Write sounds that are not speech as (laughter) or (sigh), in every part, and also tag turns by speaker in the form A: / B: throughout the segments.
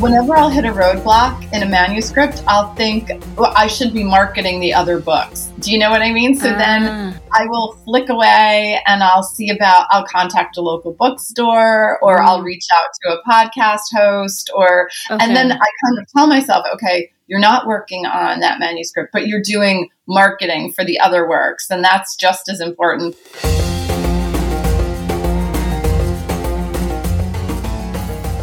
A: whenever I'll hit a roadblock in a manuscript, I'll think well, I should be marketing the other books. Do you know what I mean? So then
B: Ah.
A: I will flick away and I'll see about, I'll contact a local bookstore or I'll
B: Mm.
A: reach out to a podcast host or,
B: Okay.
A: and then I kind of tell myself, okay, you're not working on that manuscript, but you're doing marketing for the other works. And that's just as important.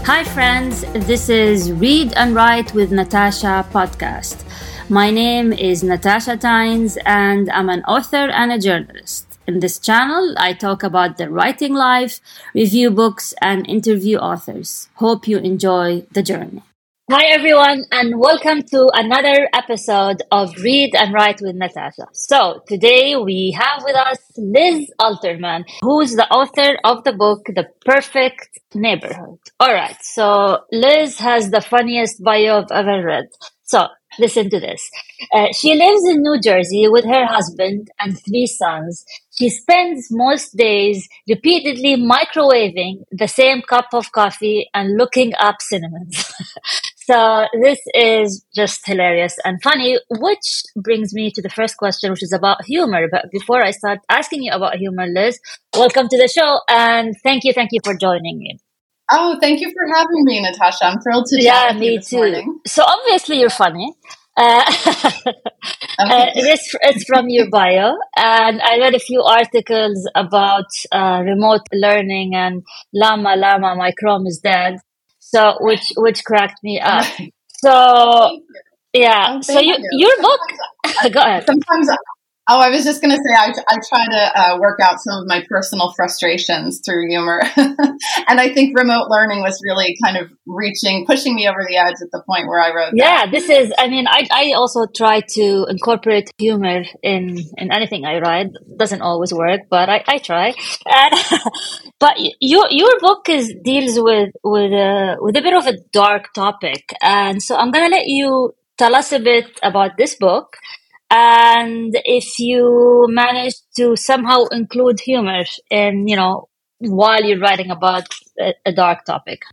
B: Hi, friends. This is Read and Write with Natasha podcast. My name is Natasha Tynes, and I'm an author and a journalist. In this channel, I talk about the writing life, review books, and interview authors. Hope you enjoy the journey. Hi, everyone, and welcome to another episode of Read and Write with Natasha. So, today we have with us Liz Alterman, who's the author of the book The Perfect Neighborhood. All right, so Liz has the funniest bio I've ever read. So, listen to this. Uh, she lives in New Jersey with her husband and three sons. She spends most days repeatedly microwaving the same cup of coffee and looking up cinnamons. (laughs) So this is just hilarious and funny, which brings me to the first question, which is about humor. But before I start asking you about humor, Liz, welcome to the show and thank you, thank you for joining me.
A: Oh, thank you for having me, Natasha. I'm thrilled to
B: Yeah,
A: chat with you
B: me too.
A: morning.
B: So obviously you're funny. Uh, (laughs) uh, this it's from your bio, and I read a few articles about uh, remote learning and llama llama, my Chrome is dead. So which which cracked me up. (laughs) So yeah, so you. your book. (laughs) Go ahead.
A: Sometimes, oh, I was just going to say, I, I try to uh, work out some of my personal frustrations through humor. (laughs) and I think remote learning was really kind of reaching, pushing me over the edge at the point where I wrote that.
B: Yeah, this is. I mean, I I also try to incorporate humor in in anything I write. Doesn't always work, but I I try. And (laughs) but your your book is deals with with a with a bit of a dark topic, and so I'm gonna let you tell us a bit about this book. And if you manage to somehow include humor in, you know, while you're writing about a, a dark topic.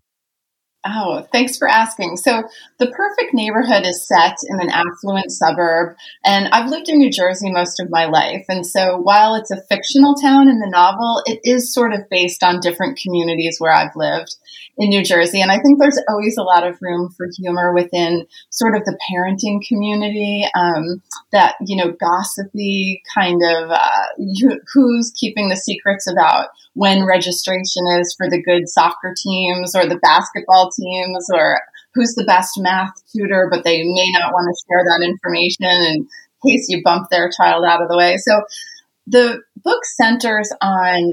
A: Oh, thanks for asking. So, The Perfect Neighborhood is set in an affluent suburb, and I've lived in New Jersey most of my life. And so, while it's a fictional town in the novel, it is sort of based on different communities where I've lived in New Jersey. And I think there's always a lot of room for humor within sort of the parenting community, um, that, you know, gossipy kind of uh, who's keeping the secrets about when registration is for the good soccer teams or the basketball teams or who's the best math tutor, but they may not want to share that information in case you bump their child out of the way. So the book centers on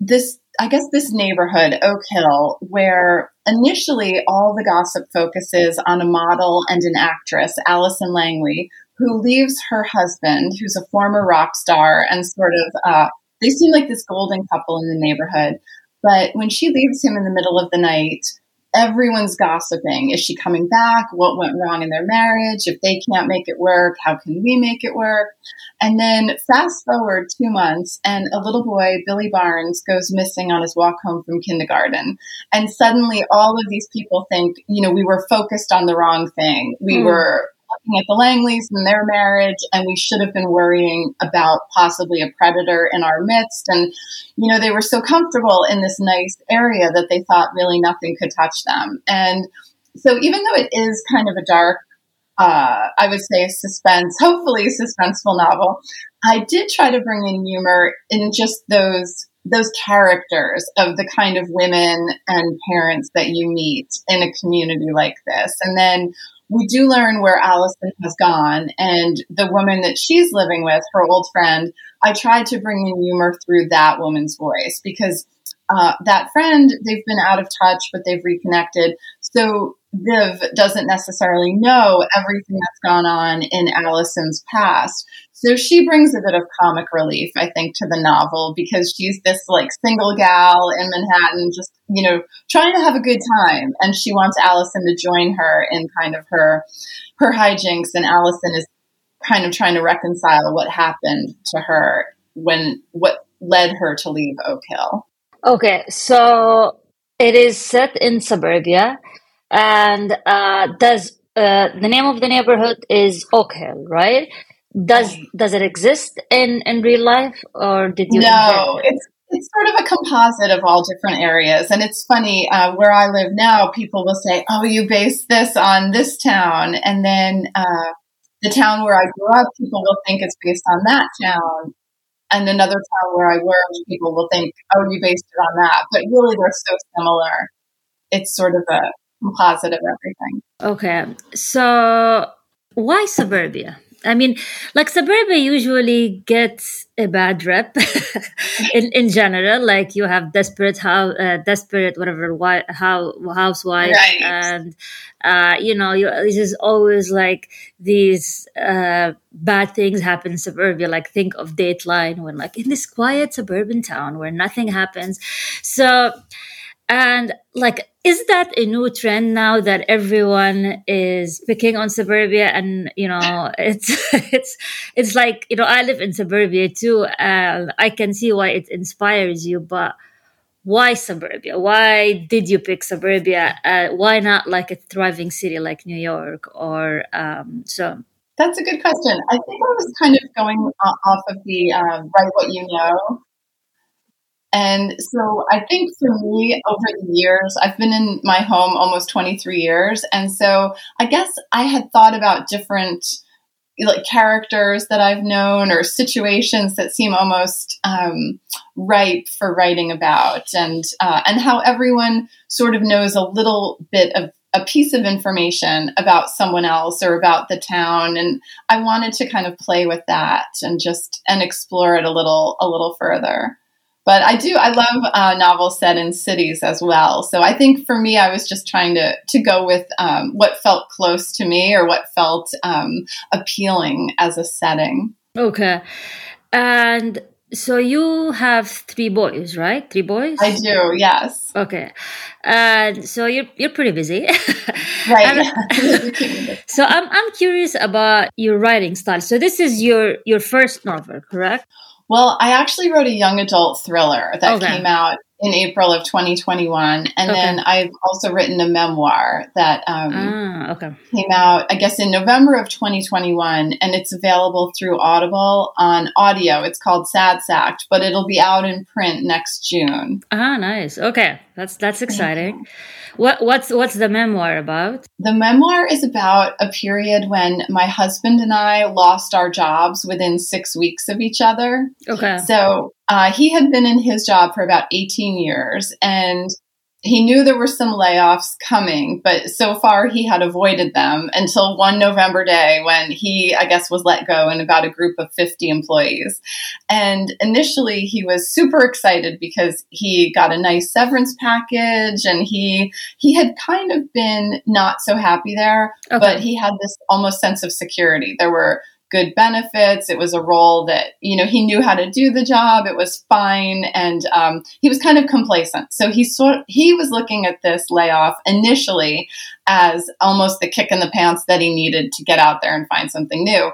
A: this, I guess, this neighborhood, Oak Hill, where initially all the gossip focuses on a model and an actress, Allison Langley, who leaves her husband, who's a former rock star and sort of, uh, they seem like this golden couple in the neighborhood. But when she leaves him in the middle of the night, everyone's gossiping. Is she coming back? What went wrong in their marriage? If they can't make it work, how can we make it work? And then fast forward two months, and a little boy, Billy Barnes, goes missing on his walk home from kindergarten. And suddenly, all of these people think, you know, we were focused on the wrong thing. We
B: Hmm.
A: were looking at the Langleys and their marriage, and we should have been worrying about possibly a predator in our midst. And, you know, they were so comfortable in this nice area that they thought really nothing could touch them. And so, even though it is kind of a dark, uh, I would say suspense, hopefully suspenseful novel, I did try to bring in humor in just those those characters of the kind of women and parents that you meet in a community like this. And then we do learn where Allison has gone and the woman that she's living with, her old friend. I tried to bring in humor through that woman's voice because uh, that friend, they've been out of touch, but they've reconnected. So Viv doesn't necessarily know everything that's gone on in Allison's past. So she brings a bit of comic relief, I think, to the novel because she's this like single gal in Manhattan, just, you know, trying to have a good time. And she wants Allison to join her in kind of her, her hijinks. And Allison is kind of trying to reconcile what happened to her when, what led her to leave Oak Hill.
B: Okay, so it is set in suburbia. And uh, does uh, the name of the neighborhood is Oak Hill, right? Does does it exist in in real life, or did you?
A: No, it's it's sort of a composite of all different areas. And it's funny, uh, where I live now, people will say, Oh, you base this on this town. And then uh, the town where I grew up, people will think it's based on that town. And another town where I work, people will think, Oh, you based it on that. But really, they're so similar. It's sort of a composite of everything.
B: Okay. So, why suburbia? I mean, like suburbia usually gets a bad rep (laughs) in in general. Like you have desperate how uh, desperate whatever why, how housewife right. and uh, you know you this is always like these uh, bad things happen in suburbia. Like think of Dateline when like in this quiet suburban town where nothing happens. So and like, is that a new trend now that everyone is picking on suburbia? And you know, (laughs) it's it's it's like you know, I live in suburbia too, and I can see why it inspires you. But why suburbia? Why did you pick suburbia? Uh, why not like a thriving city like New York or um, so?
A: That's a good question. I think I was kind of going off of the um, write what you know and so I think for me, over the years, I've been in my home almost 23 years. And so I guess I had thought about different like characters that I've known or situations that seem almost um, ripe for writing about, and uh, and how everyone sort of knows a little bit of a piece of information about someone else or about the town, and I wanted to kind of play with that and just and explore it a little a little further but I do I love uh, novels set in cities as well. So I think for me, I was just trying to to go with um, what felt close to me or what felt um, appealing as a setting.
B: Okay, and so you have three boys, right? Three boys.
A: I do. Yes.
B: Okay, and so you're you're pretty busy, (laughs)
A: right? (laughs) (laughs)
B: so I'm I'm curious about your writing style. So this is your your first novel, correct?
A: Well, I actually wrote a young adult thriller that okay. came out in April of 2021, and okay. then I've also written a memoir that um,
B: ah, okay.
A: came out, I guess, in November of 2021, and it's available through Audible on audio. It's called Sad Sacked, but it'll be out in print next June.
B: Ah, nice. Okay, that's that's exciting. What what's what's the memoir about?
A: The memoir is about a period when my husband and I lost our jobs within six weeks of each other.
B: Okay.
A: So uh, he had been in his job for about 18 years, and he knew there were some layoffs coming, but so far he had avoided them until one November day when he, I guess, was let go in about a group of 50 employees. And initially he was super excited because he got a nice severance package and he, he had kind of been not so happy there, okay. but he had this almost sense of security. There were good benefits. It was a role that, you know, he knew how to do the job. It was fine. And um, he was kind of complacent. So he sort he was looking at this layoff initially as almost the kick in the pants that he needed to get out there and find something new.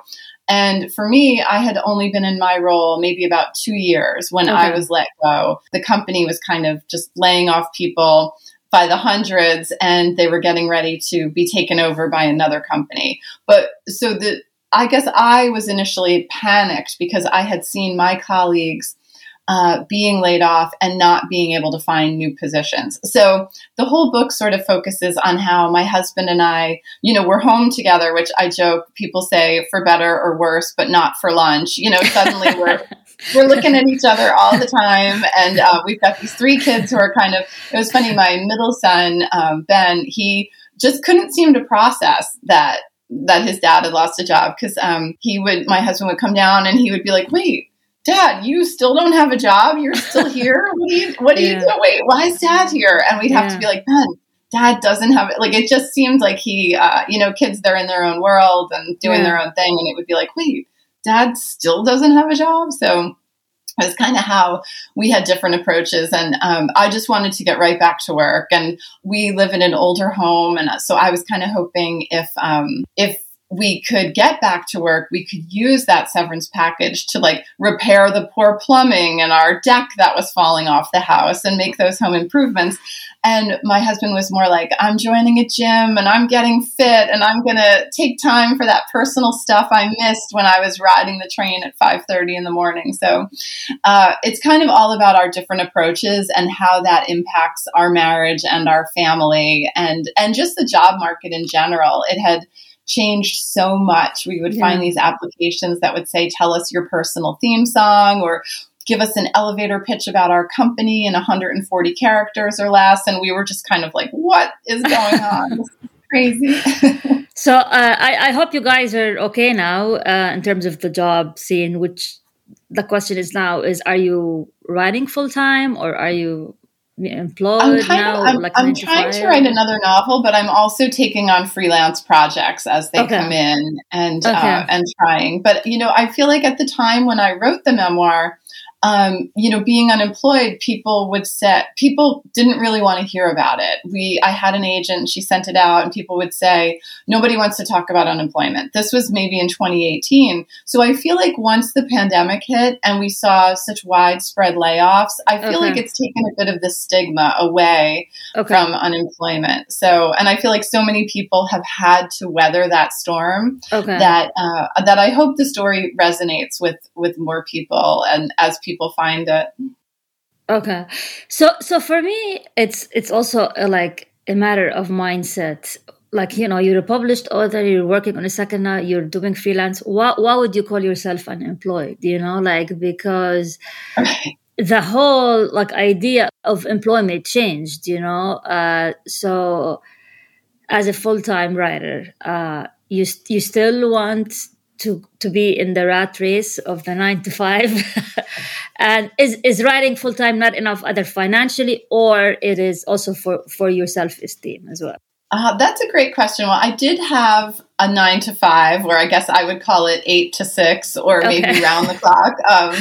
A: And for me, I had only been in my role maybe about two years when okay. I was let go. The company was kind of just laying off people by the hundreds and they were getting ready to be taken over by another company. But so the I guess I was initially panicked because I had seen my colleagues uh, being laid off and not being able to find new positions. So the whole book sort of focuses on how my husband and I, you know, we're home together, which I joke people say for better or worse, but not for lunch. You know, suddenly we're (laughs) we're looking at each other all the time, and uh, we've got these three kids who are kind of. It was funny. My middle son um, Ben, he just couldn't seem to process that that his dad had lost a job because um, he would, my husband would come down and he would be like, wait, Dad, you still don't have a job? You're still (laughs) here? What do you, what do yeah. you do? Wait, why is Dad here? And we'd have yeah. to be like, Ben, Dad doesn't have it. Like, it just seemed like he, uh, you know, kids, they're in their own world and doing yeah. their own thing. And it would be like, wait, Dad still doesn't have a job? So, was kind of how we had different approaches. And um, i just wanted to get right back to work. And we live in an older home. And so i was kind of hoping if um, if we could get back to work, we could use that severance package to like repair the poor plumbing and our deck that was falling off the house and make those home improvements. And my husband was more like, I'm joining a gym and I'm getting fit and I'm going to take time for that personal stuff I missed when I was riding the train at 5:30 in the morning. So uh, it's kind of all about our different approaches and how that impacts our marriage and our family and and just the job market in general. It had changed so much. We would yeah. find these applications that would say, tell us your personal theme song or give us an elevator pitch about our company in 140 characters or less. And we were just kind of like, what is going (laughs) on? crazy. (laughs)
B: so uh, I, I, hope you guys are okay now uh, in terms of the job scene, which the question is now is are you writing full time or are you employed I'm now?
A: Of, I'm, like I'm trying to write another novel, but I'm also taking on freelance projects as they okay. come in and uh, okay. uh, and trying. But you know, I feel like at the time when I wrote the memoir, um, you know, being unemployed, people would say people didn't really want to hear about it. We, I had an agent, she sent it out, and people would say nobody wants to talk about unemployment. This was maybe in 2018. So I feel like once the pandemic hit and we saw such widespread layoffs, I feel okay. like it's taken a bit of the stigma away okay. from unemployment. So, and I feel like so many people have had to weather that storm okay. that uh, that I hope the story resonates with with more people and as people people find it.
B: Okay, so so for me, it's it's also a, like a matter of mindset. Like you know, you're a published author, you're working on a second now, you're doing freelance. Why why would you call yourself unemployed? You know, like because. (laughs) the whole like idea of employment changed you know uh, so as a full-time writer uh, you you still want to to be in the rat race of the nine to five (laughs) and is is writing full time not enough either financially or it is also for for your self esteem as well
A: uh, that's a great question. Well, I did have a nine to five, or I guess I would call it eight to six, or okay. maybe round the clock. (laughs) Um,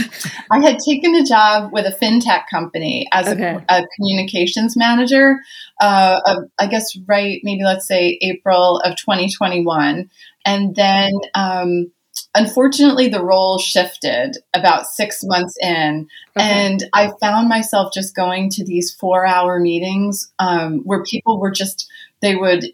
A: I had taken a job with a fintech company as okay. a, a, communications manager. Uh, uh, I guess right, maybe let's say April of 2021, and then um, unfortunately the role shifted about six months in okay. and i found myself just going to these four hour meetings um, where people were just they would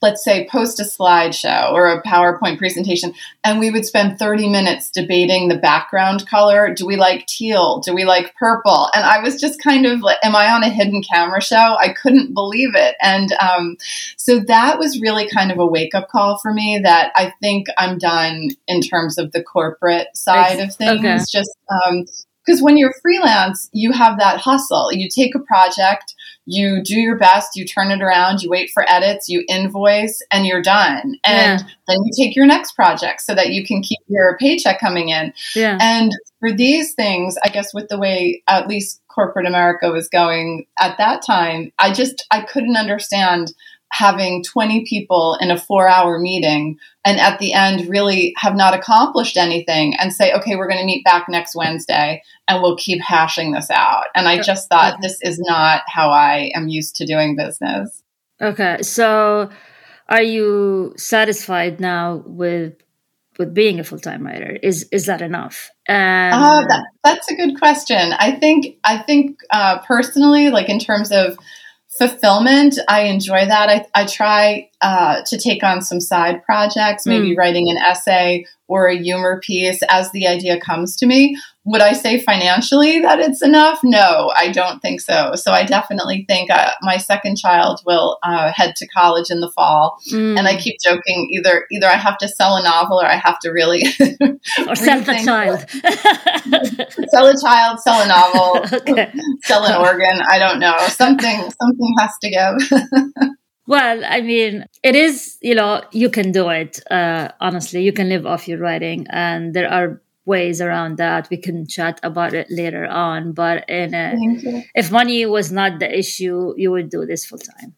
A: let's say post a slideshow or a PowerPoint presentation and we would spend 30 minutes debating the background color. Do we like teal? Do we like purple? And I was just kind of like, am I on a hidden camera show? I couldn't believe it. And um, so that was really kind of a wake up call for me that I think I'm done in terms of the corporate side of things. Okay. Just um, because when you're freelance, you have that hustle. You take a project, you do your best, you turn it around, you wait for edits, you invoice, and you're done. And yeah. then you take your next project so that you can keep your paycheck coming in. Yeah. And for these things, I guess with the way at least corporate America was going at that time, I just I couldn't understand having 20 people in a four hour meeting and at the end really have not accomplished anything and say, okay, we're going to meet back next Wednesday and we'll keep hashing this out. And I just thought okay. this is not how I am used to doing business.
B: Okay. So are you satisfied now with with being a full time writer? Is is that enough?
A: And uh, that, that's a good question. I think I think uh, personally, like in terms of fulfillment. I enjoy that. I, I try uh, to take on some side projects maybe mm. writing an essay or a humor piece as the idea comes to me would I say financially that it's enough? No, I don't think so. So I definitely think uh, my second child will uh, head to college in the fall, mm. and I keep joking either either I have to sell a novel or I have to really (laughs)
B: or sell the child, (laughs)
A: sell a child, sell a novel, (laughs) okay. sell an organ. I don't know. Something something has to give.
B: Well, I mean, it is, you know, you can do it. Uh, honestly, you can live off your writing, and there are ways around that. We can chat about it later on. But in a, if money was not the issue, you would do this full time.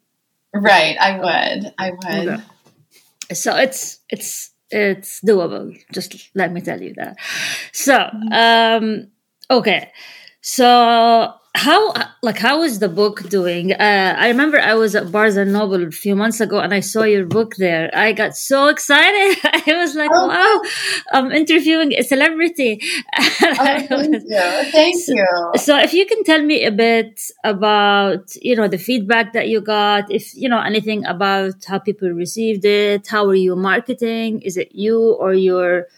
A: Right, I would. I would. Okay.
B: So it's it's it's doable. Just let me tell you that. So um, okay, so how like how is the book doing? Uh, i remember i was at barnes and noble a few months ago and i saw your book there. I got so excited. (laughs) I was like oh, wow i'm interviewing a celebrity. (laughs)
A: Oh, thank you. Thank
B: so,
A: you.
B: so if you can tell me a bit about you know the feedback that you got if you know anything about how people received it how are you marketing? Is it you or your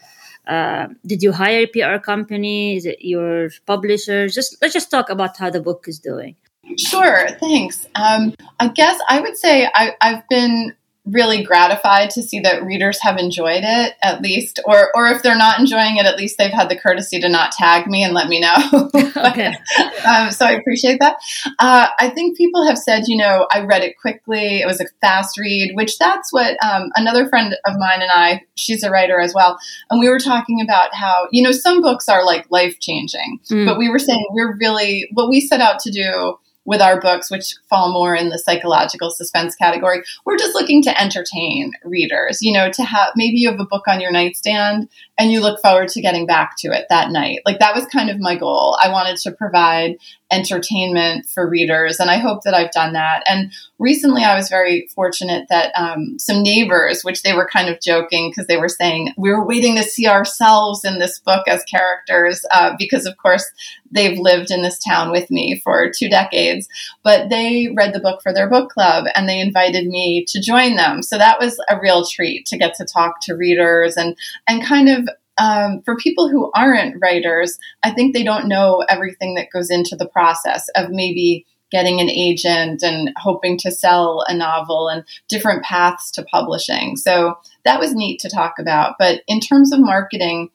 B: uh, did you hire a PR company? Is it your publisher? Just let's just talk about how the book is doing.
A: Sure, thanks. Um, I guess I would say I, I've been really gratified to see that readers have enjoyed it at least or or if they're not enjoying it at least they've had the courtesy to not tag me and let me know. (laughs) Okay. (laughs) Um, so i appreciate that. Uh, i think people have said you know i read it quickly it was a fast read which that's what um, another friend of mine and i she's a writer as well and we were talking about how you know some books are like life changing mm. but we were saying we're really what we set out to do with our books, which fall more in the psychological suspense category, we're just looking to entertain readers. You know, to have maybe you have a book on your nightstand and you look forward to getting back to it that night. Like that was kind of my goal. I wanted to provide entertainment for readers, and I hope that I've done that. And recently, I was very fortunate that um, some neighbors, which they were kind of joking because they were saying we were waiting to see ourselves in this book as characters, uh, because of course they've lived in this town with me for two decades. But they read the book for their book club, and they invited me to join them. So that was a real treat to get to talk to readers and and kind of um, for people who aren't writers, I think they don't know everything that goes into the process of maybe getting an agent and hoping to sell a novel and different paths to publishing. So that was neat to talk about. But in terms of marketing,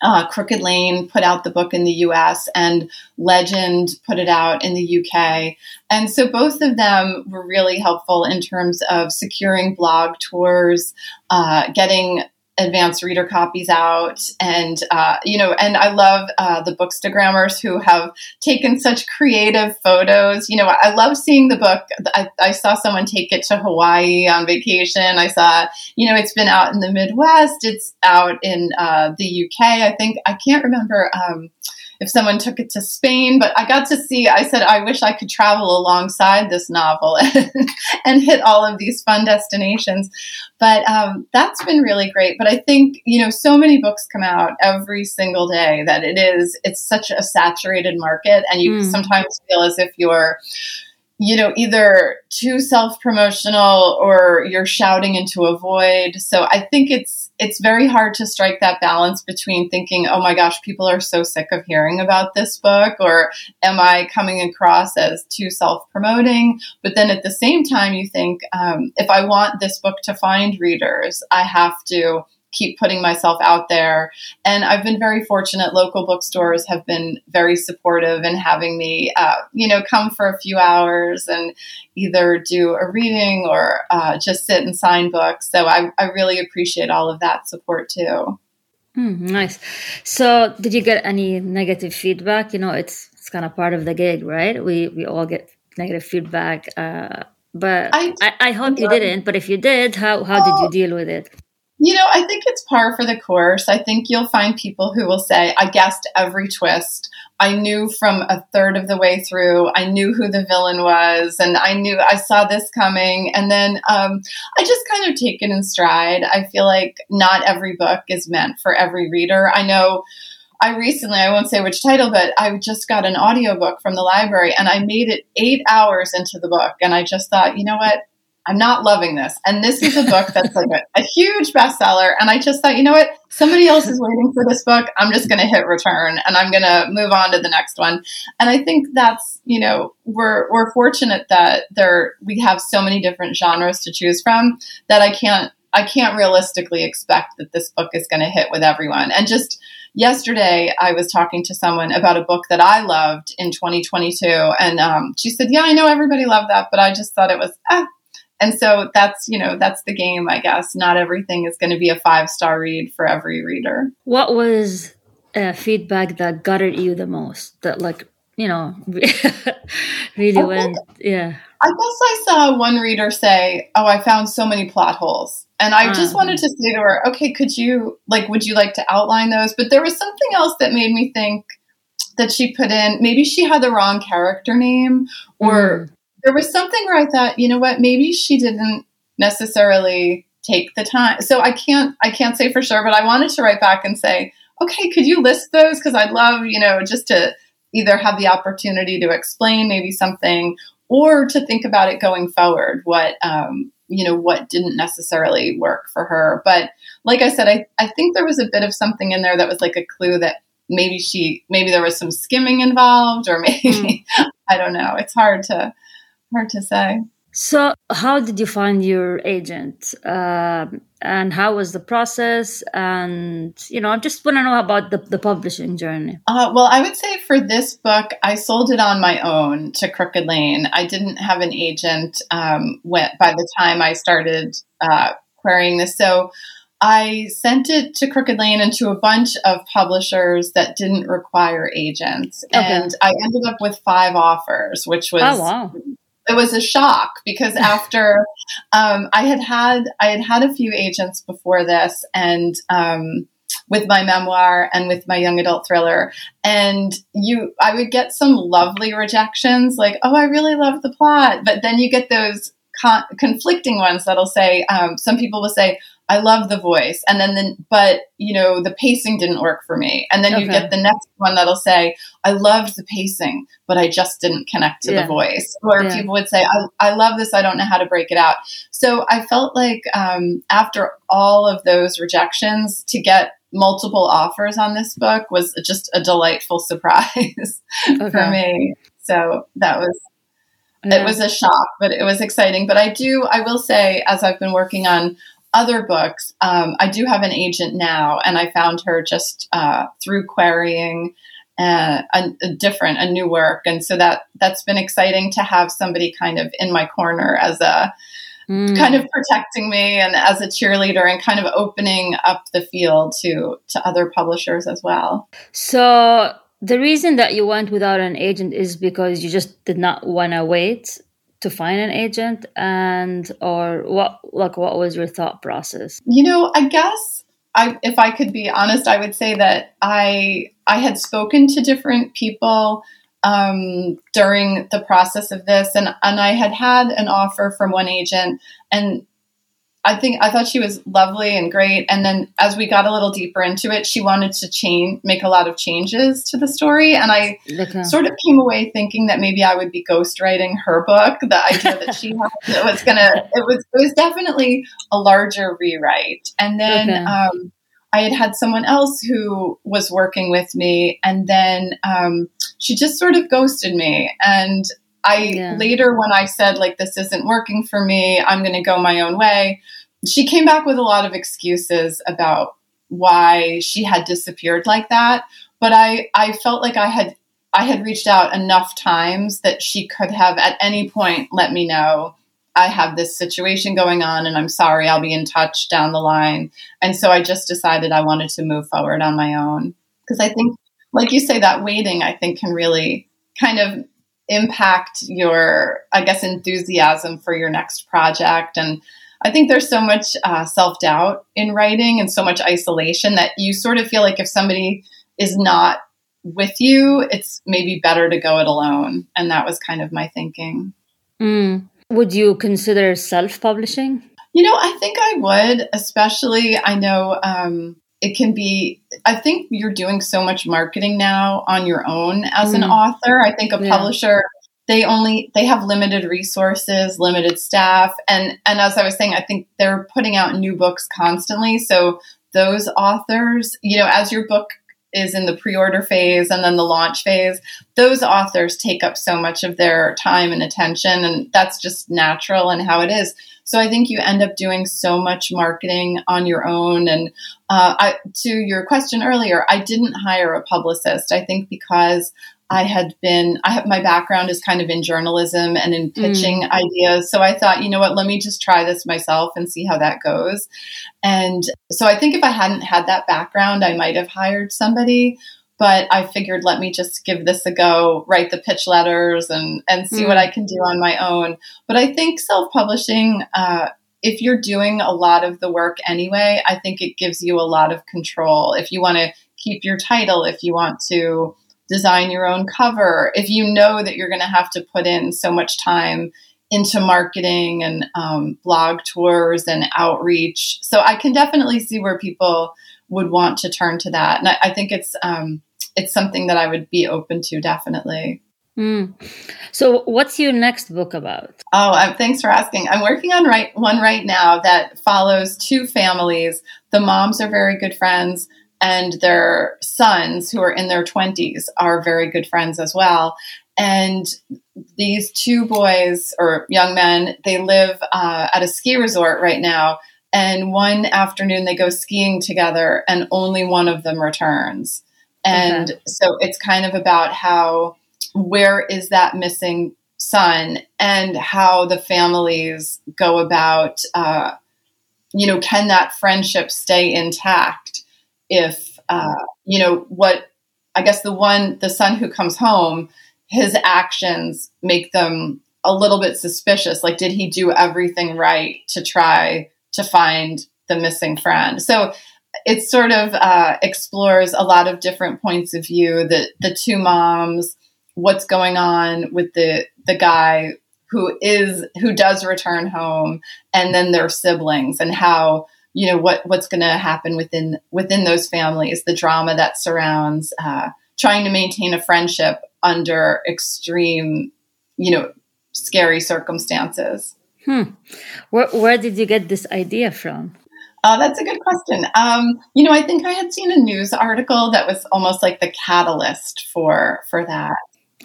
A: uh, Crooked Lane put out the book in the US and Legend put it out in the UK. And so both of them were really helpful in terms of securing blog tours, uh, getting advanced reader copies out. And uh, you know and i love uh, the bookstagrammers who have taken such creative photos. You know i love seeing the book. I, I, saw someone take it to hawaii on vacation. I saw you know it's been out in the midwest. It's out in uh, the uk i think i can't remember um, if someone took it to Spain. But I got to see, I said, I wish I could travel alongside this novel (laughs) and, and hit all of these fun destinations. But um, that's been really great. But I think, you know, so many books come out every single day that it is, it's such a saturated market. And you mm. sometimes feel as if you're, you know, either too self promotional or you're shouting into a void. So I think it's it's very hard to strike that balance between thinking, oh my gosh, people are so sick of hearing about this book, or am I coming across as too self promoting? But then at the same time, you think, um, if I want this book to find readers, I have to keep putting myself out there. And I've been very fortunate. Local bookstores have been very supportive in having me, uh, you know, come for a few hours and either do a reading or uh, just sit and sign books. So I, I, really appreciate all of that support too.
B: Mm, nice. So, did you get any negative feedback? You know, it's it's kind of part of the gig, right? We we all get negative feedback. Uh, but I, I, I hope you didn't. But if you did, how how did you deal with it?
A: You know, I think it's par for the course. I think you'll find people who will say, I guessed every twist. I knew from a third of the way through, I knew who the villain was, and I knew I saw this coming. And then um, I just kind of take it in stride. I feel like not every book is meant for every reader. I know I recently, I won't say which title, but I just got an audiobook from the library and I made it eight hours into the book. And I just thought, you know what? I'm not loving this. And this is a book that's like a, a, huge bestseller. And I just thought, you know what? Somebody else is waiting for this book. I'm just going to hit return and I'm going to move on to the next one. And I think that's, you know, we're, we're fortunate that there, we have so many different genres to choose from that I can't, I can't realistically expect that this book is going to hit with everyone. And just, yesterday I was talking to someone about a book that I loved in 2022, and um, she said, "Yeah, I know everybody loved that, but I just thought it was ah, and so that's you know that's the game i guess not everything is going to be a five star read for every reader
B: what was uh, feedback that gutted you the most that like you know (laughs) really went yeah
A: i guess i saw one reader say oh i found so many plot holes and i just uh-huh. wanted to say to her okay could you like would you like to outline those but there was something else that made me think that she put in. Maybe she had the wrong character name, or mm. There was something where I thought, you know what, maybe she didn't necessarily take the time. So I can't I can't say for sure, but I wanted to write back and say, okay, could you list those? Because I'd love, you know, just to either have the opportunity to explain maybe something or to think about it going forward. What um, you know, what didn't necessarily work for her. But like I said, I, I think there was a bit of something in there that was like a clue that maybe she maybe there was some skimming involved or (laughs) maybe mm. I don't know. It's hard to hard to say.
B: So, how did you find your agent, uh, and how was the process? And you know, I just want to know about the, the publishing journey.
A: Uh, well, I would say for this book, I sold it on my own to Crooked Lane. I didn't have an agent um, when, by the time I started uh, querying this, so I sent it to Crooked Lane and to a bunch of publishers that didn't require agents, okay. and I ended up with five offers, which was
B: oh, wow
A: it was a shock because (laughs) after um, I had had I had had a few agents before this, and um, with my memoir and with my young adult thriller, and you I would get some lovely rejections, like oh I really love the plot, but then you get those con- conflicting ones that'll say um, some people will say I love the voice. And then, the, but you know, the pacing didn't work for me. And then okay. you get the next one that'll say, I loved the pacing, but I just didn't connect to yeah. the voice. Or yeah. people would say, I, I love this. I don't know how to break it out. So I felt like, um, after all of those rejections to get multiple offers on this book was just a delightful (laughs) surprise okay. for me. So that was, yeah. it was a shock, but it was exciting. But I do, I will say, as I've been working on other books, um, I do have an agent now, and I found her just uh, through querying uh, a, a, different, a new work, and so that that's been exciting to have somebody kind of in my corner as a mm. kind of protecting me and as a cheerleader, and kind of opening up the field to to other publishers as well.
B: So the reason that you went without an agent is because you just did not want to wait to find an agent and or what like what was your thought process?
A: You know i guess i if i could be honest i would say that i i had spoken to different people um, during the process of this and and i had had an offer from one agent and I think I thought she was lovely and great. And then as we got a little deeper into it, she wanted to change, make a lot of changes to the story. And I okay. sort of came away thinking that maybe I would be ghostwriting her book. The idea that she had (laughs) it was gonna, it was, it was definitely a larger rewrite. And then, okay. um, I had had someone else who was working with me, and then um, she just sort of ghosted me. And I yeah. later, when I said, like, this isn't working for me, I'm going to go my own way, she came back with a lot of excuses about why she had disappeared like that. But I, I felt like I had I had reached out enough times that she could have at any point let me know I have this situation going on and I'm sorry, I'll be in touch down the line. And so I just decided I wanted to move forward on my own. Because I think, like you say, that waiting, I think, can really kind of impact your, I guess, enthusiasm for your next project. And I think there's so much uh, self doubt in writing and so much isolation that you sort of feel like if somebody is not with you, it's maybe better to go it alone. And that was kind of my thinking.
B: Mm. Would you consider self publishing?
A: You know, I think I would, especially I know um, it can be i think you're doing so much marketing now on your own as mm. an author i think a yeah. publisher they only they have limited resources limited staff and and as i was saying i think they're putting out new books constantly so those authors you know as your book is in the pre-order phase and then the launch phase those authors take up so much of their time and attention and that's just natural and how it is so I think you end up doing so much marketing on your own. And uh, I, to your question earlier, I didn't hire a publicist. I think because I had been, I have my background is kind of in journalism and in pitching mm. ideas. So I thought, you know what, let me just try this myself and see how that goes. And so I think if I hadn't had that background, I might have hired somebody but I figured let me just give this a go, write the pitch letters and, and see mm. what I can do on my own. But I think self publishing, uh, if you're doing a lot of the work anyway, I think it gives you a lot of control. If you want to keep your title, if you want to design your own cover, if you know that you're going to have to put in so much time into marketing and um, blog tours and outreach. So I can definitely see where people would want to turn to that. And I, I think it's, um, it's something that I would be open to definitely.
B: Mm. So, what's your next book about?
A: Oh, uh, thanks for asking. I'm working on right one right now that follows two families. The moms are very good friends, and their sons, who are in their 20s, are very good friends as well. And these two boys or young men, they live uh, at a ski resort right now. And one afternoon they go skiing together, and only one of them returns. And okay. so it's kind of about how where is that missing son and how the families go about uh, you know can that friendship stay intact if uh, you know what i guess the one the son who comes home his actions make them a little bit suspicious. Like did he do everything right to try to find the missing friend? So it sort of uh, explores a lot of different points of view. The the two moms what's going on with the the guy who is who does return home and then their siblings and how you know what what's going to happen within within those families the drama that surrounds uh, trying to maintain a friendship under extreme you know scary circumstances
B: hmm where, where did you get this idea from
A: uh, that's a good question. Um, you know, I think I had seen a news article that was almost like the catalyst for for that.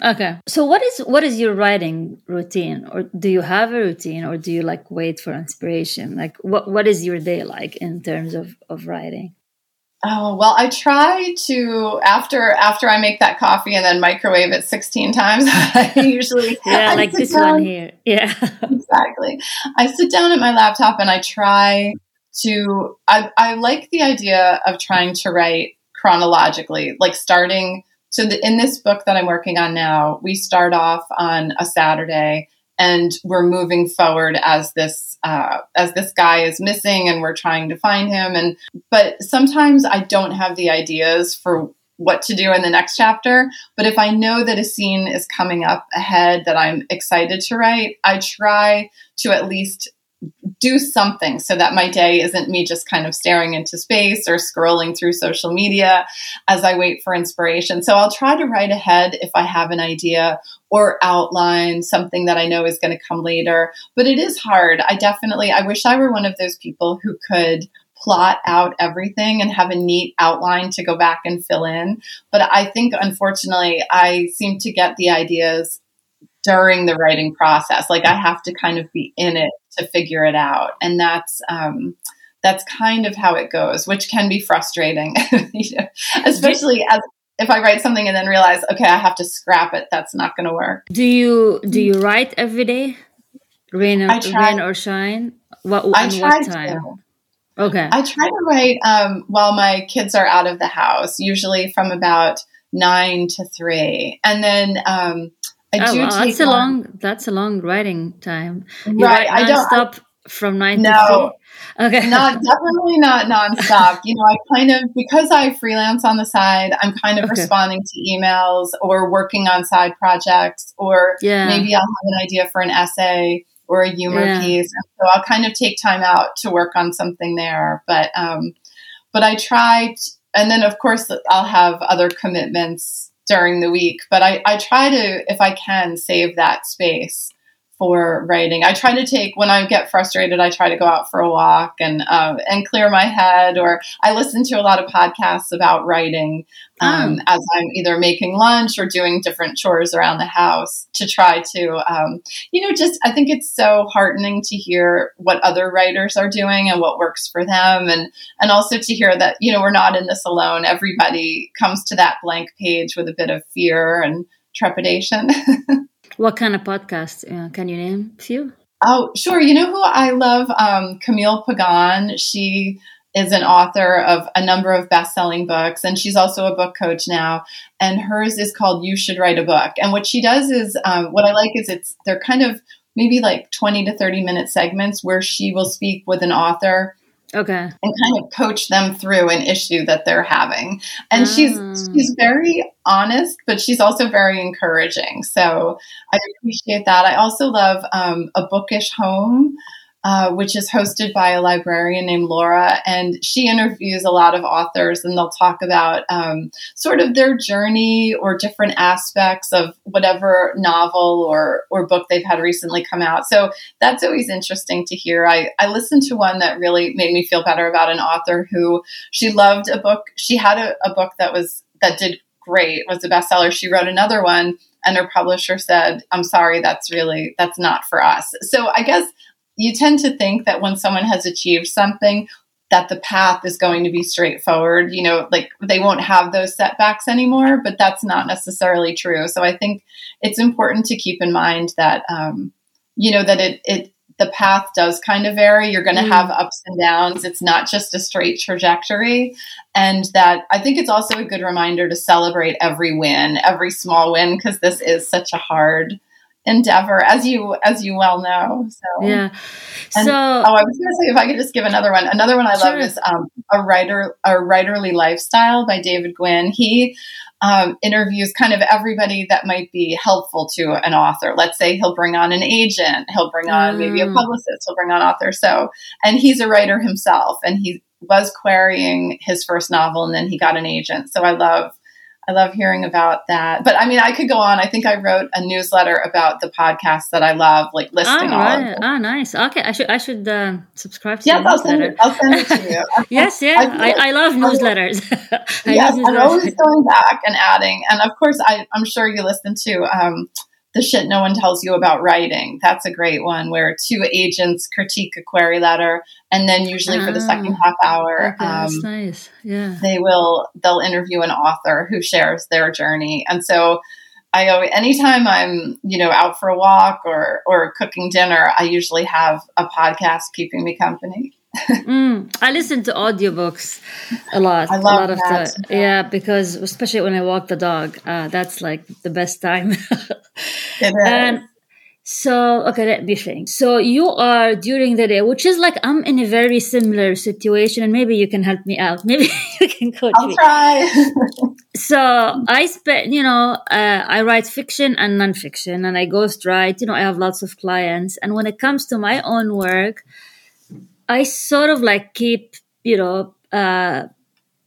B: Okay. So what is what is your writing routine or do you have a routine or do you like wait for inspiration? Like what what is your day like in terms of of writing?
A: Oh, well, I try to after after I make that coffee and then microwave it 16 times. (laughs) I usually (laughs)
B: Yeah, I like this down, one here. Yeah. (laughs)
A: exactly. I sit down at my laptop and I try to I I like the idea of trying to write chronologically, like starting so the, in this book that I'm working on now, we start off on a Saturday and we're moving forward as this uh, as this guy is missing and we're trying to find him. And but sometimes i don't have the ideas for what to do in the next chapter. But if i know that a scene is coming up ahead that i'm excited to write i try to at least do something so that my day isn't me just kind of staring into space or scrolling through social media as I wait for inspiration. So I'll try to write ahead if I have an idea or outline something that I know is going to come later. But it is hard. I definitely, I wish I were one of those people who could plot out everything and have a neat outline to go back and fill in. But I think, unfortunately, I seem to get the ideas during the writing process. Like I have to kind of be in it to figure it out, and that's um, that's kind of how it goes, which can be frustrating, you (laughs) know, especially as if I write something and then realize, okay, I have to scrap it. That's not going to work.
B: Do you do you write every day, rain or, rain or shine?
A: What, I try what time? To. Okay. I try to write um, while my kids are out of the house, usually from about nine to three, and then um,
B: I oh, do. Well, that's a long. That's a long writing time. You right. I don't stop from nine no, to.
A: Okay. Not definitely not nonstop. you know, I kind of because I freelance on the side, I'm kind of okay. responding to emails or working on side projects, or yeah. maybe I'll have an idea for an essay or a humor yeah. piece. And so I'll kind of take time out to work on something there. But um, but I try, and then of course I'll have other commitments during the week. But I, I try to, if I can, save that space for writing. I try to take when I get frustrated. I try to go out for a walk and um, and clear my head. Or I listen to a lot of podcasts about writing um, oh. as I'm either making lunch or doing different chores around the house to try to, um, you know, just I think it's so heartening to hear what other writers are doing and what works for them, and and also to hear that you know we're not in this alone. Everybody comes to that blank page with a bit of fear and trepidation. (laughs)
B: What kind of podcast? Uh, can you name a few?
A: Oh, sure. You know who I love? Um, Camille Pagan. She is an author of a number of best-selling books and she's also a book coach now and hers is called you should write a book and what she does is um, what i like is it's they're kind of maybe like 20 to 30 minute segments where she will speak with an author
B: Okay.
A: And kind of coach them through an issue that they're having. And she's
B: Ah.
A: she's very honest, but she's also very encouraging. So I appreciate that. I also love um, a bookish home. Uh, which is hosted by a librarian named Laura, and she interviews a lot of authors, and they'll talk about um, sort of their journey or different aspects of whatever novel or or book they've had recently come out. So that's always interesting to hear. I, I listened to one that really made me feel better about an author who she loved a book. She had a, a book that was that did great, was a bestseller. She wrote another one and her publisher said, I'm sorry, that's really that's not for us. So I guess you tend to think that when someone has achieved something, that the path is going to be straightforward. You know, like they won't have those setbacks anymore, but that's not necessarily true. So I think it's important to keep in mind that, um, you know, that it, it, the path does kind of vary. You're going to
B: Mm.
A: have ups and downs. It's not just a straight trajectory. And that I think it's also a good reminder to celebrate every win, every small win, because this is such a hard endeavor, as you as you well know. So
B: Yeah.
A: and-
B: So
A: Oh, I was going to say if I could just give another one. Another one I
B: Sure.
A: love is um, a writer, a writerly lifestyle by David Gwynn. He um, interviews kind of everybody that might be helpful to an author. Let's say he'll bring on an agent, he'll bring on maybe a
B: Mm.
A: publicist, he'll bring on author. So, and he's a writer himself, and he was querying his first novel, and then he got an agent. So I love. I love hearing about that. But I mean, I could go on. I think I wrote a newsletter about the podcast that I love, like listing all of them.
B: Ah, nice. Okay, I should I should uh, subscribe to
A: Yes, I'll send, it, I'll send it to you. (laughs)
B: Yes, yeah,
A: I
B: I, I love newsletters. (laughs) I
A: yes,
B: love
A: I'm always going back and adding. And of course, I, I'm sure you listen to um, The Shit No One Tells You About Writing. That's a great one where two agents critique a query letter. And then, usually for the
B: Ah.
A: second half hour,
B: Okay, that's
A: um,
B: nice. Yeah.
A: they will they'll interview an author who shares their journey and so i always anytime i'm you know out for a walk or or cooking dinner i usually have a podcast keeping me company
B: Mm, I listen to audiobooks a lot.
A: I
B: a lot of
A: that.
B: the yeah, because especially when I walk the dog, uh, that's like the best time. And so okay, let me think. So you are during the day, which is like I'm in a very similar situation, and maybe you can help me out. (laughs) Maybe you can coach
A: i'll
B: me.
A: try (laughs)
B: So I spend, you know, uh, I write fiction and nonfiction, and I ghost write. You know, I have lots of clients, and when it comes to my own work, I sort of like keep, you know, uh,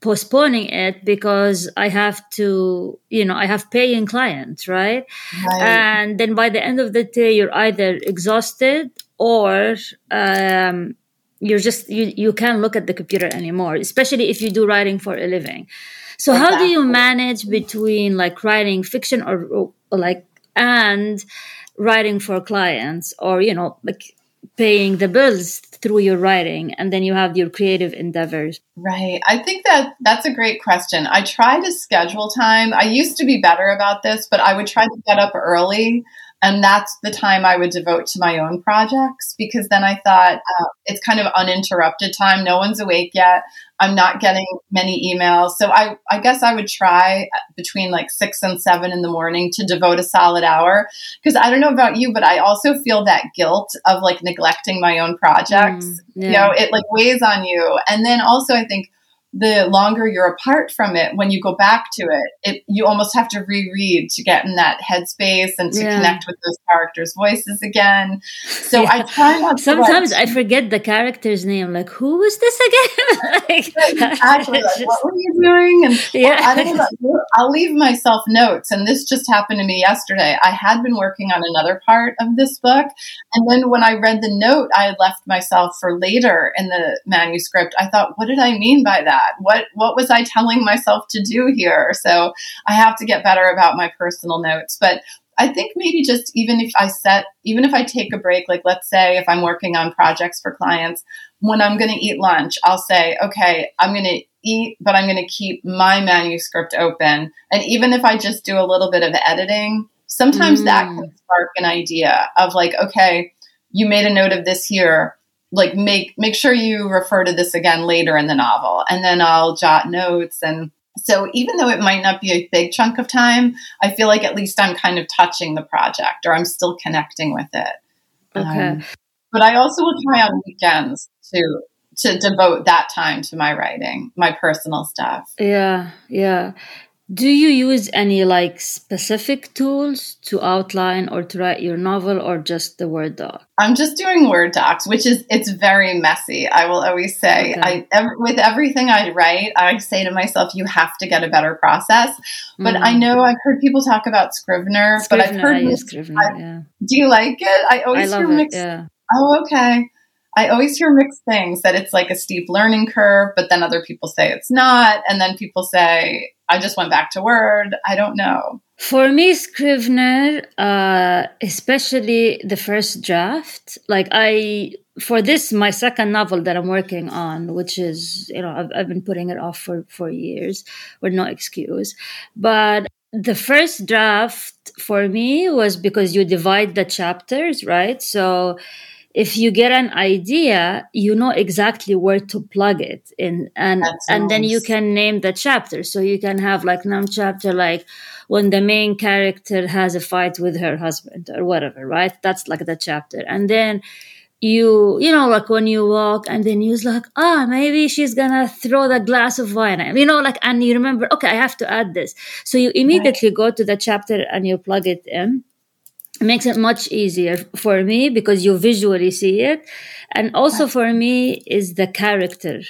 B: postponing it because I have to, you know, I have paying clients, right?
A: Right.
B: And then by the end of the day, you're either exhausted or um, you're just you you can't look at the computer anymore, especially if you do writing for a living. So how do you manage between like writing fiction or, or like and writing for clients or you know like paying the bills through your writing and then you have your creative endeavors
A: Right. I think that that's a great question. I try to schedule time. I used to be better about this, but I would try to get up early. And that's the time I would devote to my own projects because then I thought uh, it's kind of uninterrupted time. No one's awake yet. I'm not getting many emails. So I, I guess I would try between like six and seven in the morning to devote a solid hour. Because I don't know about you, but I also feel that guilt of like neglecting my own projects
B: Mm,
A: you know it like weighs on you and then also i think the longer you're apart from it when you go back to it it you almost have to reread to get in that headspace and to
B: Yeah.
A: connect with those characters voices again so
B: Yeah.
A: i try not
B: sometimes i forget the character's name like who was this again (laughs) like, (laughs)
A: exactly like, what were you doing and (laughs)
B: yeah
A: I don't know, I'll leave myself notes, and this just happened to me yesterday. I had been working on another part of this book, and then when I read the note I had left myself for later in the manuscript, I thought, "What did I mean by that? What what was I telling myself to do here?" So I have to get better about my personal notes, but. I think maybe just even if I set, even if I take a break, like let's say if I'm working on projects for clients, when I'm going to eat lunch, I'll say, okay, I'm going to eat, but I'm going to keep my manuscript open. And even if I just do a little bit of editing, sometimes that
B: Mm.
A: can spark an idea of like, okay, you made a note of this here. Like make make sure you refer to this again later in the novel, and then I'll jot notes. And so even though it might not be a big chunk of time, I feel like at least I'm kind of touching the project, or I'm still connecting with it.
B: okay
A: Um, but I also will try on weekends to to devote that time to my writing, my personal stuff.
B: Yeah, yeah. Do you use any like specific tools to outline or to write your novel or just the Word doc?
A: I'm just doing Word docs, which is it's very messy. I will always say okay. I ev- with everything I write, I say to myself you have to get a better process. But mm-hmm. I know I've heard people talk about Scrivener, Scrivener but I've heard I
B: Scrivener, I, yeah.
A: Do you like it? I always
B: I
A: hear
B: mixed it, yeah.
A: Oh, okay. I always hear mixed things that it's like a steep learning curve, but then other people say it's not. And then people say, I just went back to Word. I don't know.
B: For me, Scrivener, uh, especially the first draft, like I, for this, my second novel that I'm working on, which is, you know, I've, I've been putting it off for, for years with no excuse. But the first draft for me was because you divide the chapters, right? So, if you get an idea, you know exactly where to plug it in, and and then you can name the chapter. So you can have like num chapter like when the main character has a fight with her husband or whatever, right? That's like the chapter, and then you you know like when you walk and then you're like ah maybe she's gonna throw the glass of wine you know like and you remember okay i have to add this so you immediately right. go to the chapter and you plug it in makes it much easier for me because you visually see it. And also for me is the character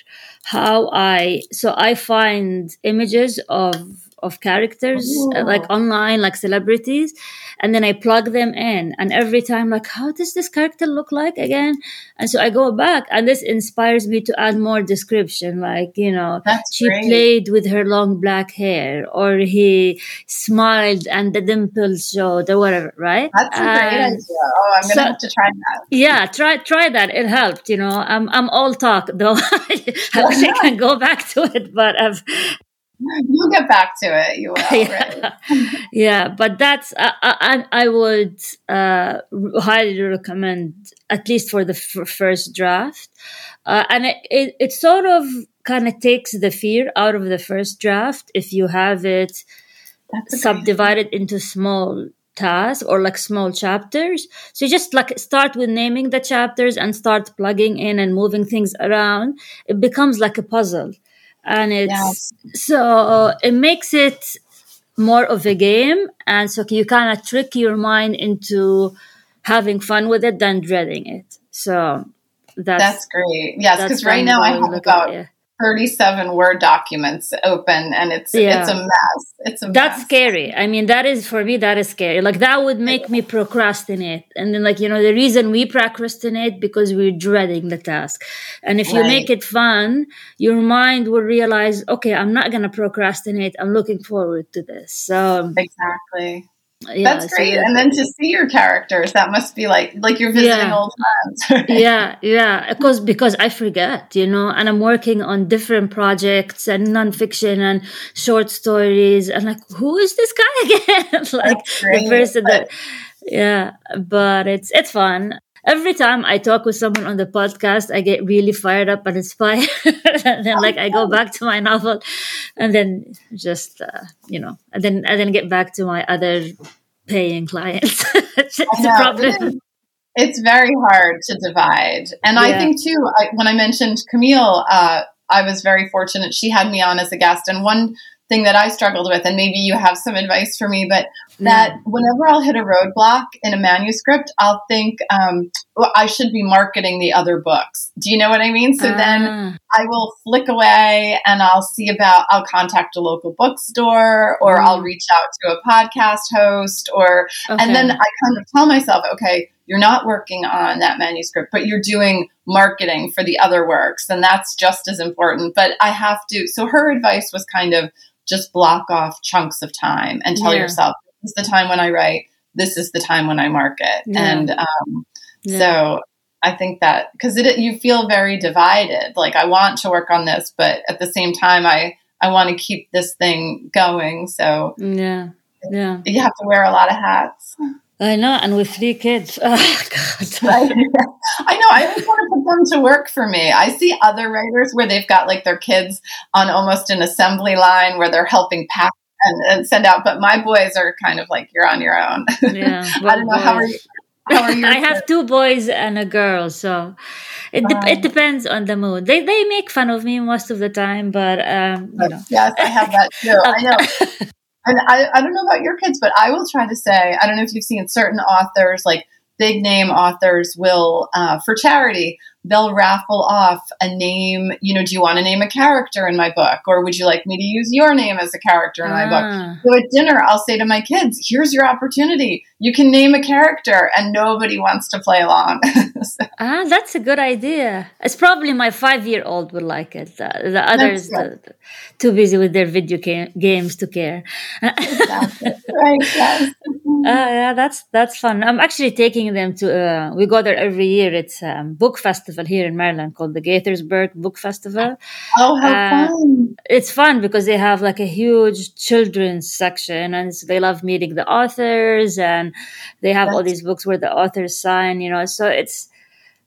B: how i so i find images of of characters uh, like online like celebrities and then i plug them in and every time like how does this character look like again and so i go back and this inspires me to add more description like you know
A: That's
B: she
A: great.
B: played with her long black hair or he smiled and the dimples showed or whatever right
A: That's a great and idea. Oh, I'm gonna so, have to try that.
B: Yeah, try try that. It helped. You know, I'm I'm all talk though. (laughs) I (laughs) wish I can go back to it, but I've
A: You'll get back to it. You will. (laughs)
B: Yeah, yeah but that's I I, I would uh, highly recommend at least for the f- first draft, uh, and it, it it sort of kind of takes the fear out of the first draft if you have it subdivided into small tasks or like small chapters. So you just like start with naming the chapters and start plugging in and moving things around. It becomes like a puzzle and it's so it makes it more of a game and so you kind of trick your mind into having fun with it than dreading it. So that's
A: that's great. Yes because right now i have about yeah. 37 word documents open and it's yeah. it's a mess. It's a
B: that's
A: mess.
B: scary. I mean that is for me that is scary. Like that would make me procrastinate. And then like you know the reason we procrastinate because we're dreading the task. And if you make it fun your mind will realize okay i'm not going to procrastinate. I'm looking forward to this. So um,
A: exactly yeah, that's great. So and then to see your characters, that must be like like you're visiting
B: yeah.
A: old friends. (laughs)
B: Right? Yeah, yeah. Because because I forget, you know, and I'm working on different projects and nonfiction and short stories, and like, who is this guy (laughs) again? like the person that. Yeah, but it's it's fun every time I talk with someone on the podcast, I get really fired up and inspired. (laughs) and (laughs) then like I go back to my novel and then just, uh, you know, and then, and then get back to my other paying clients. (laughs) it's a problem.
A: It's very hard to divide. And yeah. I think too, I, when I mentioned Camille, uh, I was very fortunate. She had me on as a guest. And one thing that I struggled with, and maybe you have some advice for me, but that whenever I'll hit a roadblock in a manuscript, I'll think um, well, I should be marketing the other books. Do you know what I mean? So uh. then ah. I will flick away and I'll see about, I'll contact a local bookstore or mm. I'll reach out to a podcast host or, okay. and then I kind of tell myself, okay, you're not working on that manuscript, but you're doing marketing for the other works. And that's just as important. But I have to, so her advice was kind of, just block off chunks of time and tell yeah. yourself is the time when I write, this is the time when I market. Yeah. And um, yeah. so I think that because it you feel very divided. Like I want to work on this, but at the same time, I I want to keep this thing going. So
B: yeah, yeah,
A: you have to wear a lot of hats.
B: I know, and with three kids, (laughs) oh, God. (laughs)
A: I know. I always want to put them to work for me. I see other writers where they've got like their kids on almost an assembly line where they're helping pack and, and send out, but my boys are kind of like you're on your own.
B: Yeah, (laughs)
A: I don't know how are you. How are (laughs) you?
B: I have two boys and a girl, so it de- it depends on the mood. They they make fun of me most of the time, but um, you know.
A: Yes, I have that too. (laughs) I know. And I, I don't know about your kids, but I will try to say, I don't know if you've seen certain authors, like big name authors, will, uh, for charity, they'll raffle off a name. You know, do you want to name a character in my book? Or would you like me to use your name as a character in my book?
B: Ah.
A: So at dinner, I'll say to my kids, here's your opportunity. You can name a character, and nobody wants to play along. (laughs) So,
B: Ah, that's a good idea. It's probably my five-year-old would like it. The, the others, the, too busy with their video ga- games to care.
A: exactly. (laughs) right. Yes.
B: Uh, yeah, that's that's fun. I'm actually taking them to. Uh, we go there every year. It's a um, book festival here in Maryland called the Gaithersburg Book Festival.
A: Oh, how
B: Uh,
A: fun.
B: It's fun because they have like a huge children's section, and so they love meeting the authors, and they have all these books where the authors sign. You know, so it's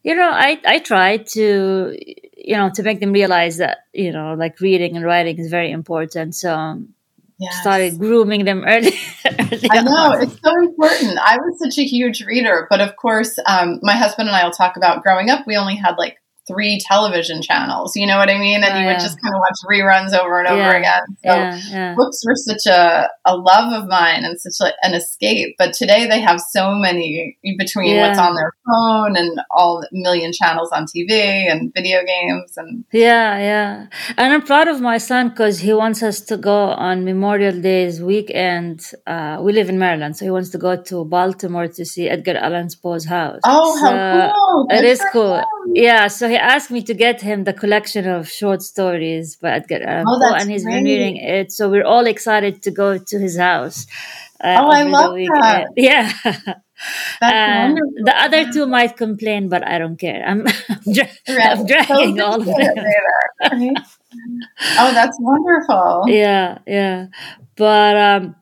B: you know I I try to you know to make them realize that you know like reading and writing is very important. So um,
A: Yes.
B: started grooming them early. (laughs) early
A: I know
B: on.
A: it's so important. I was such a huge reader, but of course, um, my husband and I will talk about growing up. We only had like three television channels. You know what I mean? And
B: Oh,
A: you
B: yeah.
A: would just kind of watch reruns over and over
B: Yeah.
A: again. So
B: yeah,
A: books were such a, a love of mine and such a, an escape. But today they have so many between what's on their phone and all the million channels on TV and video games and
B: Yeah, yeah. And I'm proud of my son because he wants us to go on Memorial Day's weekend. Uh, we live in Maryland, so he wants to go to Baltimore to see Edgar Allan Poe's house.
A: oh, how
B: So
A: cool!
B: It is cool.
A: him.
B: Yeah, so he asked me to get him the collection of short stories by Edgar Allan
A: Oh,
B: Poe, and he's been reading it. So we're all excited to go to his house. Uh,
A: Oh, I love that.
B: Yeah. (laughs)
A: That's
B: the other two might complain, but I don't care. I'm, (laughs) I'm, dra-
A: Right.
B: I'm dragging
A: So
B: all of them.
A: right? (laughs) Oh, that's wonderful.
B: yeah yeah but um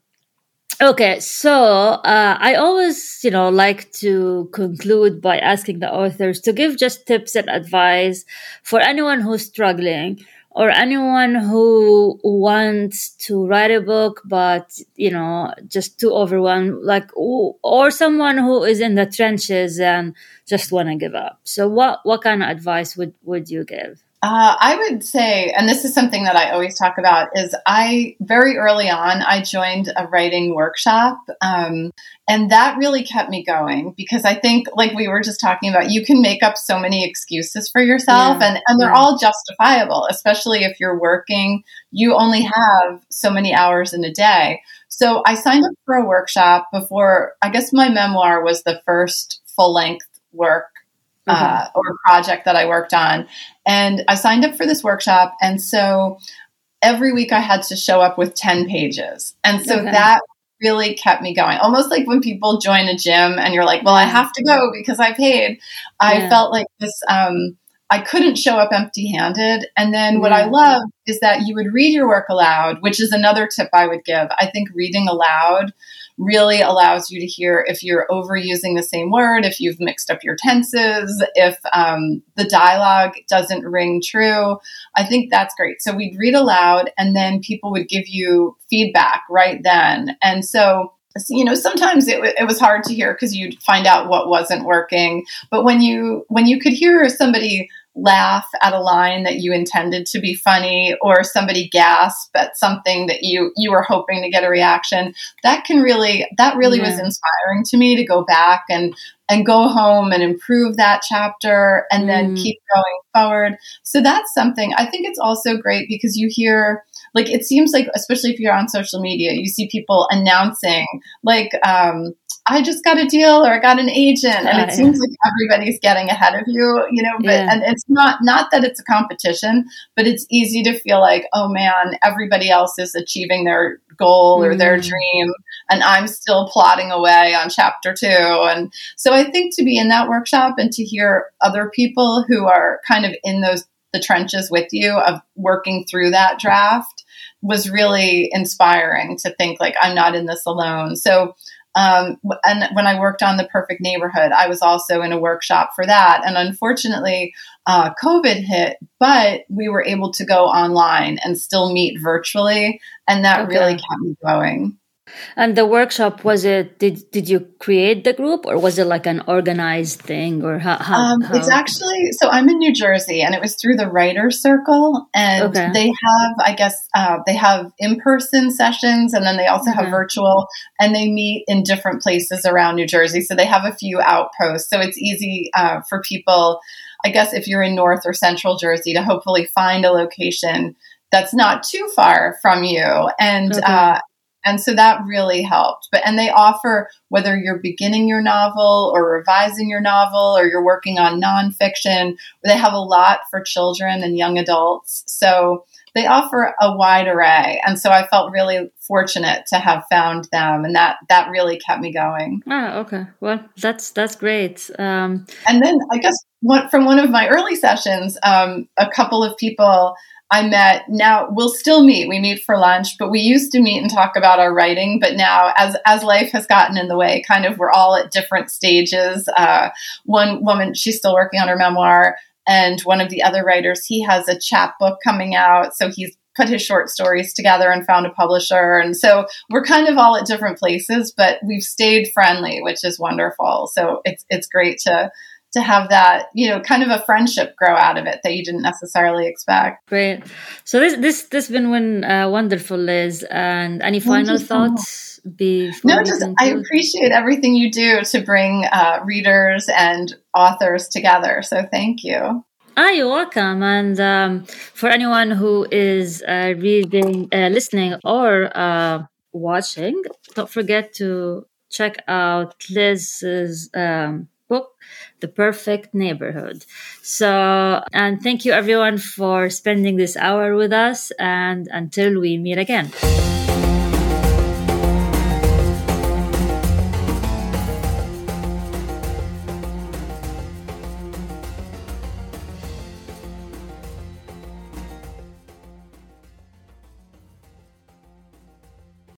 B: okay so uh, i always you know like to conclude by asking the authors to give just tips and advice for anyone who's struggling or anyone who wants to write a book but you know just too overwhelmed like or someone who is in the trenches and just want to give up. So what what kind of advice would would you give
A: Uh, I would say, and this is something that I always talk about, is I very early on I joined a writing workshop, um, and that really kept me going because I think, like we were just talking about, you can make up so many excuses for yourself,
B: Yeah,
A: and and they're
B: yeah.
A: all justifiable, especially if you're working. You only have so many hours in a day. So I signed up for a workshop before. I guess my memoir was the first full length work uh, or project that I worked on. And I signed up for this workshop. And so every week I had to show up with 10 pages. And so
B: Okay.
A: that really kept me going. Almost like when people join a gym and you're like, well, I have to go because I paid. I
B: Yeah.
A: felt like this, um, I couldn't show up empty handed. And then what I love is that you would read your work aloud, which is another tip I would give. I think reading aloud really allows you to hear if you're overusing the same word, if you've mixed up your tenses, if um, the dialogue doesn't ring true. I think that's great. So we'd read aloud and then people would give you feedback right then. And so, you know, sometimes it, wa- it was hard to hear because you'd find out what wasn't working. But when you when you could hear somebody laugh at a line that you intended to be funny or somebody gasp at something that you you were hoping to get a reaction that can really that really was inspiring to me to go back and and go home and improve that chapter and then
B: Mm.
A: keep going forward so that's something i think it's also great because you hear like it seems like especially if you're on social media you see people announcing like um I just got a deal or I got an agent and it seems like everybody's getting ahead of you, you know, but
B: Yeah.
A: and it's not not that it's a competition, but it's easy to feel like, oh man, everybody else is achieving their goal or their
B: Mm.
A: dream and I'm still plodding away on chapter 2 and so I think to be in that workshop and to hear other people who are kind of in those the trenches with you of working through that draft was really inspiring to think like I'm not in this alone. So um, and when I worked on the perfect neighborhood, I was also in a workshop for that. And unfortunately, uh, COVID hit, but we were able to go online and still meet virtually, and that
B: Okay.
A: really kept me going.
B: And the workshop was it? Did did you create the group, or was it like an organized thing, or how? how,
A: um,
B: how?
A: It's actually so. I'm in New Jersey, and it was through the Writer Circle, and okay. they have, I guess, uh, they have in person sessions, and then they also have virtual, and they meet in different places around New Jersey. So they have a few outposts, so it's easy uh, for people. I guess if you're in North or Central Jersey, to hopefully find a location that's not too far from you, and okay. uh, and so that really helped. But and they offer whether you're beginning your novel or revising your novel or you're working on nonfiction, they have a lot for children and young adults. So they offer a wide array. And so I felt really fortunate to have found them and that that really kept me going.
B: Ah, okay. Well that's that's great. Um,
A: and then I guess one, from one of my early sessions, um, a couple of people I met now we'll still meet. We meet for lunch, but we used to meet and talk about our writing. But now, as as life has gotten in the way, kind of we're all at different stages. Uh, one woman, she's still working on her memoir, and one of the other writers, he has a chapbook coming out, so he's put his short stories together and found a publisher. And so we're kind of all at different places, but we've stayed friendly, which is wonderful. So it's it's great to to have that, you know, kind of a friendship grow out of it that you didn't necessarily expect.
B: Great. So this this this been one uh, wonderful, Liz. And any final thoughts? Before
A: no, just I appreciate everything you do to bring uh, readers and authors together. So thank you.
B: Ah, you're welcome. And um, for anyone who is uh, reading, uh, listening, or uh, watching, don't forget to check out Liz's um, book, The Perfect Neighborhood. So, and thank you everyone for spending this hour with us. And until we meet again.